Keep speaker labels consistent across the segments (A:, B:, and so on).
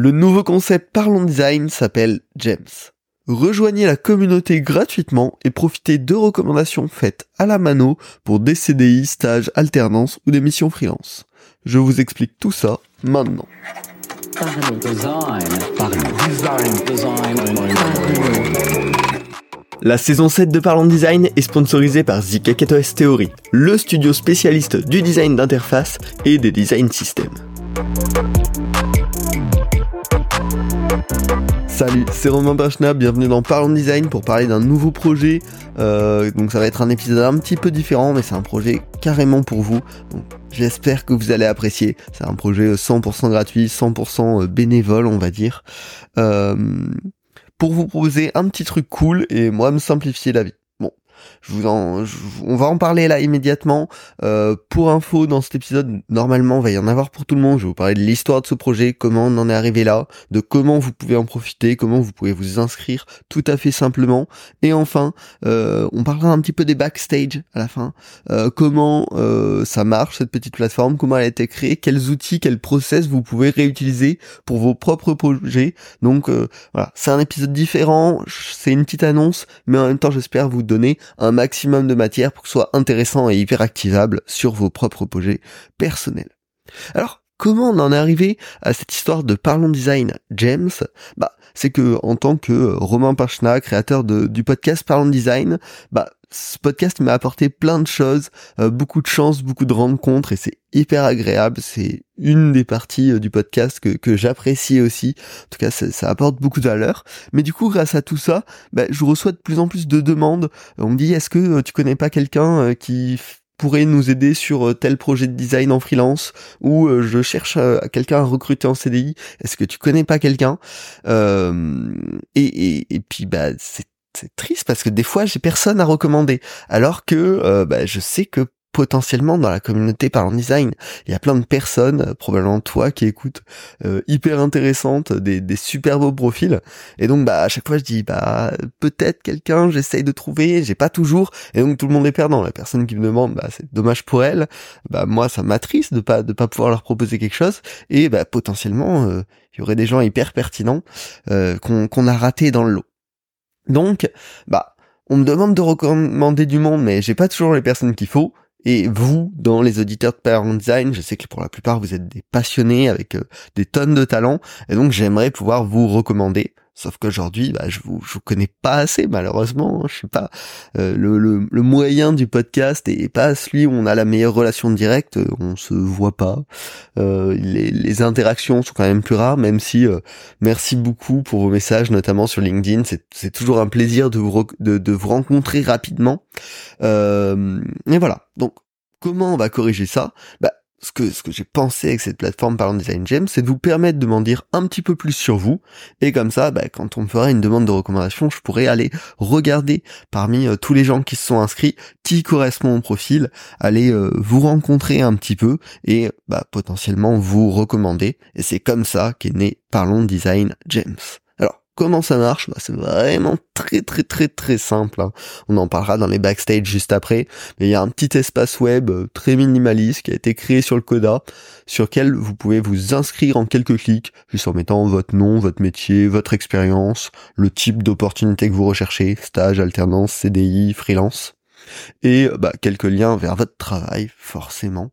A: Le nouveau concept Parlons Design s'appelle Gems. Rejoignez la communauté gratuitement et profitez de recommandations faites à la mano pour des CDI, stages, alternance ou des missions freelance. Je vous explique tout ça maintenant. La saison 7 de Parlons Design est sponsorisée par ZKKTOS Theory, le studio spécialiste du design d'interface et des design systems. Salut, c'est Romain Bachna, bienvenue dans Parlons Design pour parler d'un nouveau projet. Euh, donc ça va être un épisode un petit peu différent, mais c'est un projet carrément pour vous. j'espère que vous allez apprécier. C'est un projet 100% gratuit, 100% euh, bénévole, on va dire. Euh, pour vous proposer un petit truc cool et moi me simplifier la vie. On va en parler là immédiatement. Euh, pour info, dans cet épisode, normalement, il va y en avoir pour tout le monde. Je vais vous parler de l'histoire de ce projet, comment on en est arrivé là, de comment vous pouvez en profiter, comment vous pouvez vous inscrire tout à fait simplement. Et enfin, euh, on parlera un petit peu des backstage à la fin. Euh, comment euh, ça marche cette petite plateforme, comment elle a été créée, quels outils, quels process vous pouvez réutiliser pour vos propres projets. Donc voilà, c'est un épisode différent, c'est une petite annonce, mais en même temps, j'espère vous donner un maximum de matière pour que ce soit intéressant et hyper activable sur vos propres projets personnels. Alors, comment on en est arrivé à cette histoire de Parlons Design James? Bah, c'est que en tant que Romain Pachna, créateur du podcast Parlons Design, bah ce podcast m'a apporté plein de choses, euh, beaucoup de chance, beaucoup de rencontres et c'est hyper agréable. C'est une des parties euh, du podcast que, que j'apprécie aussi. En tout cas, ça, ça, apporte beaucoup de valeur. Mais du coup, grâce à tout ça, bah, je reçois de plus en plus de demandes. On me dit, est-ce que euh, tu connais pas quelqu'un qui pourrait nous aider sur tel projet de design en freelance? Ou je cherche quelqu'un à recruter en CDI. Est-ce que tu connais pas quelqu'un? Euh, et, et, et puis bah c'est c'est triste parce que des fois j'ai personne à recommander alors que euh, bah, je sais que potentiellement dans la communauté Parlons Design, il y a plein de personnes, euh, probablement toi qui écoutes, euh, hyper intéressantes, des, des super beaux profils. Et donc bah à chaque fois je dis bah peut-être quelqu'un, j'essaye de trouver, j'ai pas toujours, et donc tout le monde est perdant. La personne qui me demande bah c'est dommage pour elle, bah moi ça m'attriste de pas de pas pouvoir leur proposer quelque chose, et bah potentiellement il y aurait des gens hyper pertinents qu'on qu'on a raté dans le lot. Donc, bah, on me demande de recommander du monde, mais j'ai pas toujours les personnes qu'il faut. Et vous, dans les auditeurs de Parent Design, je sais que pour la plupart vous êtes des passionnés avec euh, des tonnes de talents, et donc j'aimerais pouvoir vous recommander Sauf qu'aujourd'hui, bah, je vous, je vous connais pas assez, malheureusement. Hein. Je suis pas euh, le, le, le, moyen du podcast et pas celui où on a la meilleure relation directe. Euh, on se voit pas. Euh, les, les, interactions sont quand même plus rares, même si merci beaucoup pour vos messages, notamment sur LinkedIn. C'est toujours un plaisir de vous, de, de vous rencontrer rapidement. Et voilà. Donc, comment on va corriger ça? Bah, ce que, j'ai pensé avec cette plateforme Parlant Design Gem, c'est de vous permettre de m'en dire un petit peu plus sur vous. Et comme ça, bah, quand on me fera une demande de recommandation, je pourrais aller regarder parmi euh, tous les gens qui se sont inscrits qui correspond au profil, aller euh, vous rencontrer un petit peu et bah, potentiellement vous recommander. Et c'est comme ça qu'est né Parlons Design James. Comment ça marche bah, C'est vraiment très très très très simple. Hein. On en parlera dans les backstage juste après. Mais il y a un petit espace web euh, très minimaliste qui a été créé sur le Coda, sur lequel vous pouvez vous inscrire en quelques clics, juste en mettant votre nom, votre métier, votre expérience, le type d'opportunité que vous recherchez, stage, alternance, CDI, freelance et bah, quelques liens vers votre travail forcément.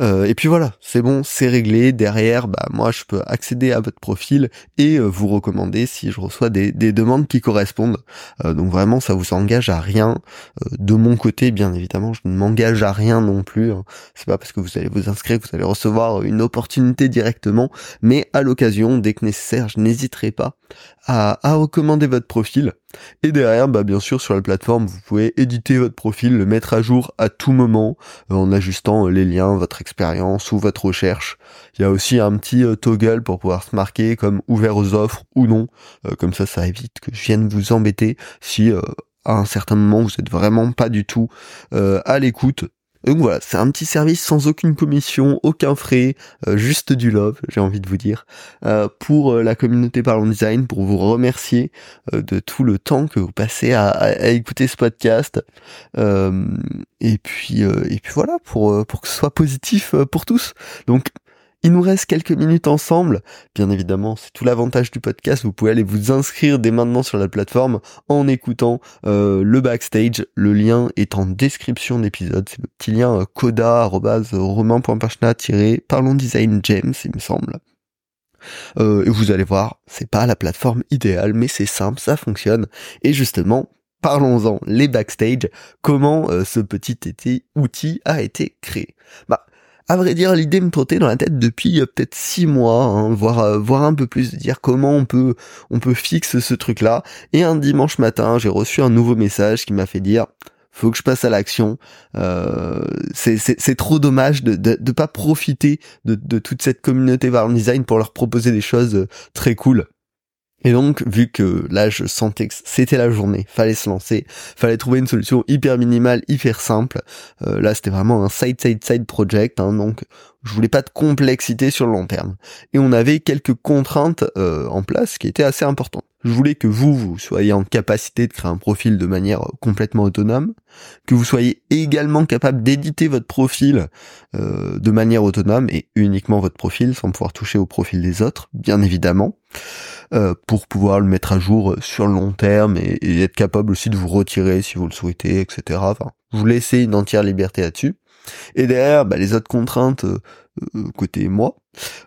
A: Euh, et puis voilà, c'est bon, c'est réglé. Derrière, bah moi je peux accéder à votre profil et euh, vous recommander si je reçois des, des demandes qui correspondent. Euh, donc vraiment, ça vous engage à rien. de mon côté, bien évidemment, je ne m'engage à rien non plus. Hein. C'est pas parce que vous allez vous inscrire que vous allez recevoir une opportunité directement, mais à l'occasion, dès que nécessaire, je n'hésiterai pas à, à recommander votre profil. Et derrière, bah bien sûr, sur la plateforme, vous pouvez éditer votre profil, le mettre à jour à tout moment euh, en ajustant euh, les liens, votre expérience ou votre recherche. Il y a aussi un petit euh, toggle pour pouvoir se marquer comme ouvert aux offres ou non. comme ça, ça évite que je vienne vous embêter si à un certain moment vous êtes vraiment pas du tout à l'écoute donc voilà, c'est un petit service sans aucune commission, aucun frais, euh, juste du love, j'ai envie de vous dire, euh, pour euh, la communauté Parlons Design, pour vous remercier de tout le temps que vous passez à, à écouter ce podcast. et puis et puis voilà, pour pour que ce soit positif pour tous. Donc Il nous reste quelques minutes ensemble. Bien évidemment, c'est tout l'avantage du podcast. Vous pouvez aller vous inscrire dès maintenant sur la plateforme en écoutant euh, le backstage. Le lien est en description d'épisode. C'est le petit lien euh, coda-romain.pachna-parlons design il me semble. Euh, et vous allez voir, c'est pas la plateforme idéale, mais c'est simple, ça fonctionne. Et justement, parlons-en, les backstage, comment ce petit outil a été créé? Bah, à vrai dire, l'idée me trottait dans la tête depuis euh, peut-être six mois, hein, voire euh, un peu plus, dire comment on peut on peut fixer ce truc-là. Et un dimanche matin, j'ai reçu un nouveau message qui m'a fait dire faut que je passe à l'action. Euh, c'est trop dommage de, de, pas profiter de, de toute cette communauté Varn Design pour leur proposer des choses euh, très cool. Et donc, vu que là, je sentais que c'était la journée, fallait se lancer, fallait trouver une solution hyper minimale, hyper simple. Euh, là, c'était vraiment un side-side-side project, hein, donc je voulais pas de complexité sur le long terme. Et on avait quelques contraintes euh, en place qui étaient assez importantes. Je voulais que vous, vous soyez en capacité de créer un profil de manière complètement autonome, que vous soyez également capable d'éditer votre profil euh, de manière autonome et uniquement votre profil sans pouvoir toucher au profil des autres, bien évidemment, euh, pour pouvoir le mettre à jour sur le long terme et, et, être capable aussi de vous retirer si vous le souhaitez, etc. Enfin, vous laissez une entière liberté là-dessus. Et derrière, bah, les autres contraintes euh, euh, côté moi,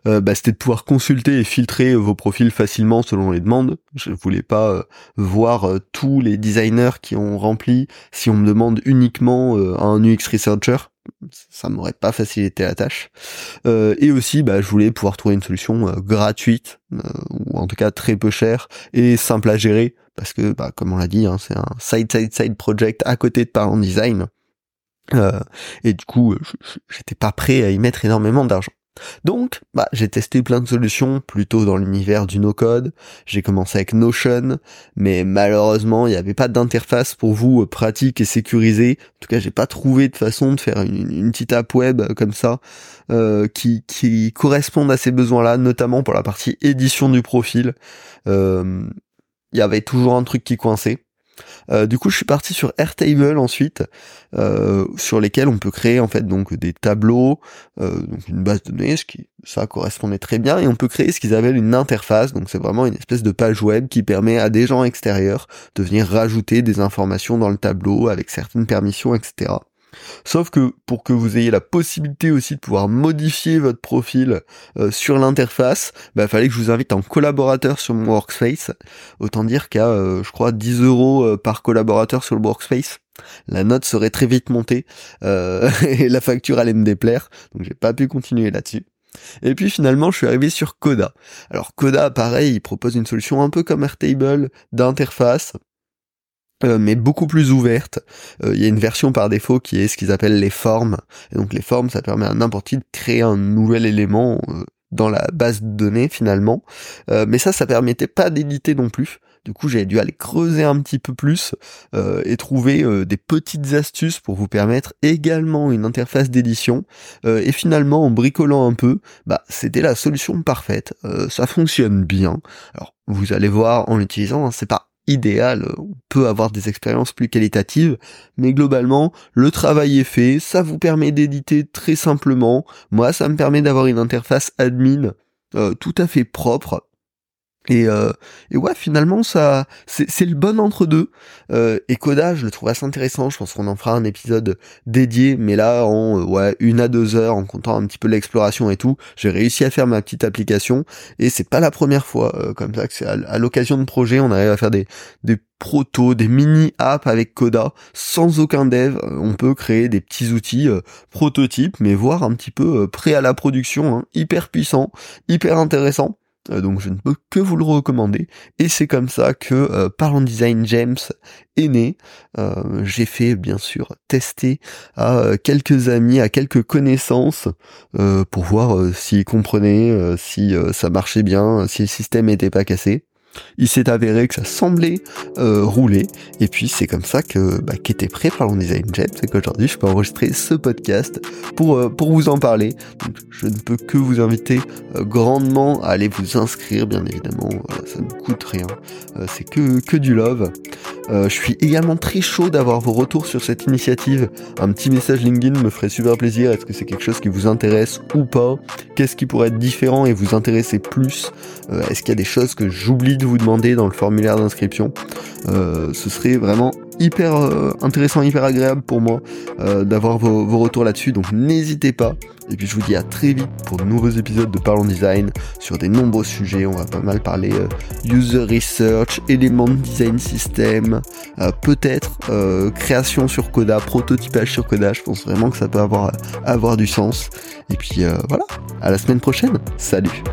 A: euh, bah, c'était de pouvoir consulter et filtrer vos profils facilement selon les demandes. Je voulais pas voir tous les designers qui ont rempli si on me demande uniquement un UX researcher. Ça m'aurait pas facilité la tâche. et aussi, bah, je voulais pouvoir trouver une solution gratuite, ou en tout cas très peu chère, et simple à gérer, parce que, bah, comme on l'a dit, hein, c'est un side-side-side project à côté de Parent Design. Euh, et du coup, j'étais pas prêt à y mettre énormément d'argent. Donc, bah, j'ai testé plein de solutions, plutôt dans l'univers du no-code. J'ai commencé avec Notion, mais malheureusement, il n'y avait pas d'interface pour vous euh, pratique et sécurisée. En tout cas, j'ai pas trouvé de façon de faire une, petite app web euh, comme ça euh, qui, qui corresponde à ces besoins-là, notamment pour la partie édition du profil. Il y avait toujours un truc qui coinçait. Euh, du coup, je suis parti sur Airtable ensuite, euh, sur lesquels on peut créer en fait donc des tableaux, euh, donc une base de données, ce qui ça correspondait très bien, et on peut créer ce qu'ils appellent une interface. Donc c'est vraiment une espèce de page web qui permet à des gens extérieurs de venir rajouter des informations dans le tableau avec certaines permissions, etc. Sauf que pour que vous ayez la possibilité aussi de pouvoir modifier votre profil euh, sur l'interface, bah fallait que je vous invite en collaborateur sur mon workspace. Autant dire qu'à, euh, je crois, 10 euros euh, par collaborateur sur le workspace. La note serait très vite montée et la facture allait me déplaire, donc j'ai pas pu continuer là-dessus. Et puis finalement, je suis arrivé sur Coda. Alors Coda, pareil, il propose une solution un peu comme Airtable d'interface. Euh, mais beaucoup plus ouverte. Euh, il y a une version par défaut qui est ce qu'ils appellent les formes. Et donc les formes, ça permet à n'importe qui de créer un nouvel élément euh, dans la base de données finalement. mais ça, ça permettait pas d'éditer non plus. Du coup, j'ai dû aller creuser un petit peu plus et trouver des petites astuces pour vous permettre également une interface d'édition. et finalement, en bricolant un peu, bah, c'était la solution parfaite. ça fonctionne bien. Alors, vous allez voir en l'utilisant, hein, c'est pas idéal, on peut avoir des expériences plus qualitatives, mais globalement, le travail est fait, ça vous permet d'éditer très simplement, moi ça me permet d'avoir une interface admin euh, tout à fait propre, et, euh, ouais, finalement, ça, c'est le bon entre deux. Euh, et Coda, je le trouve assez intéressant. Je pense qu'on en fera un épisode dédié, mais là, en euh, ouais une à deux heures, en comptant un petit peu l'exploration et tout, j'ai réussi à faire ma petite application. Et c'est pas la première fois euh, comme ça que c'est à, l'occasion de projets, on arrive à faire des des protos, des mini apps avec Coda, sans aucun dev. On peut créer des petits outils prototypes, mais voir un petit peu prêts à la production, hein, hyper puissant, hyper intéressant. Euh, donc je ne peux que vous le recommander. Et c'est comme ça que euh, Parlons Design James est né. Euh, j'ai fait bien sûr tester à quelques amis, à quelques connaissances pour voir s'ils comprenaient, si ça marchait bien, si le système n'était pas cassé. Il s'est avéré que ça semblait euh, rouler, et puis c'est comme ça que bah, qu'était prêt par mon design jet, c'est qu'aujourd'hui je peux enregistrer ce podcast pour euh, vous en parler. Je ne peux que vous inviter euh, grandement à aller vous inscrire, bien évidemment, ça ne coûte rien, c'est que que du love. Je suis également très chaud d'avoir vos retours sur cette initiative. Un petit message LinkedIn me ferait super plaisir. Est-ce que c'est quelque chose qui vous intéresse ou pas? Qu'est-ce qui pourrait être différent et vous intéresser plus? Est-ce qu'il y a des choses que j'oublie de vous demander dans le formulaire d'inscription? Ce serait vraiment hyper euh, intéressant, hyper agréable pour moi euh, d'avoir vos, retours là-dessus. Donc n'hésitez pas. Et puis je vous dis à très vite pour de nouveaux épisodes de Parlons Design sur des nombreux sujets. On va pas mal parler euh, user research, éléments de design system, peut-être création sur Coda, prototypage sur Coda. Je pense vraiment que ça peut avoir, avoir du sens. Et puis voilà, à la semaine prochaine. Salut.